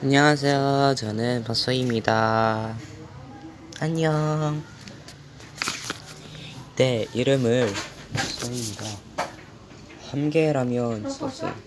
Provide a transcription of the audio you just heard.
안녕하세요. 저는 박소희입니다. 안녕. 네, 이름을 박소희입니다. 함께라면 썼어요.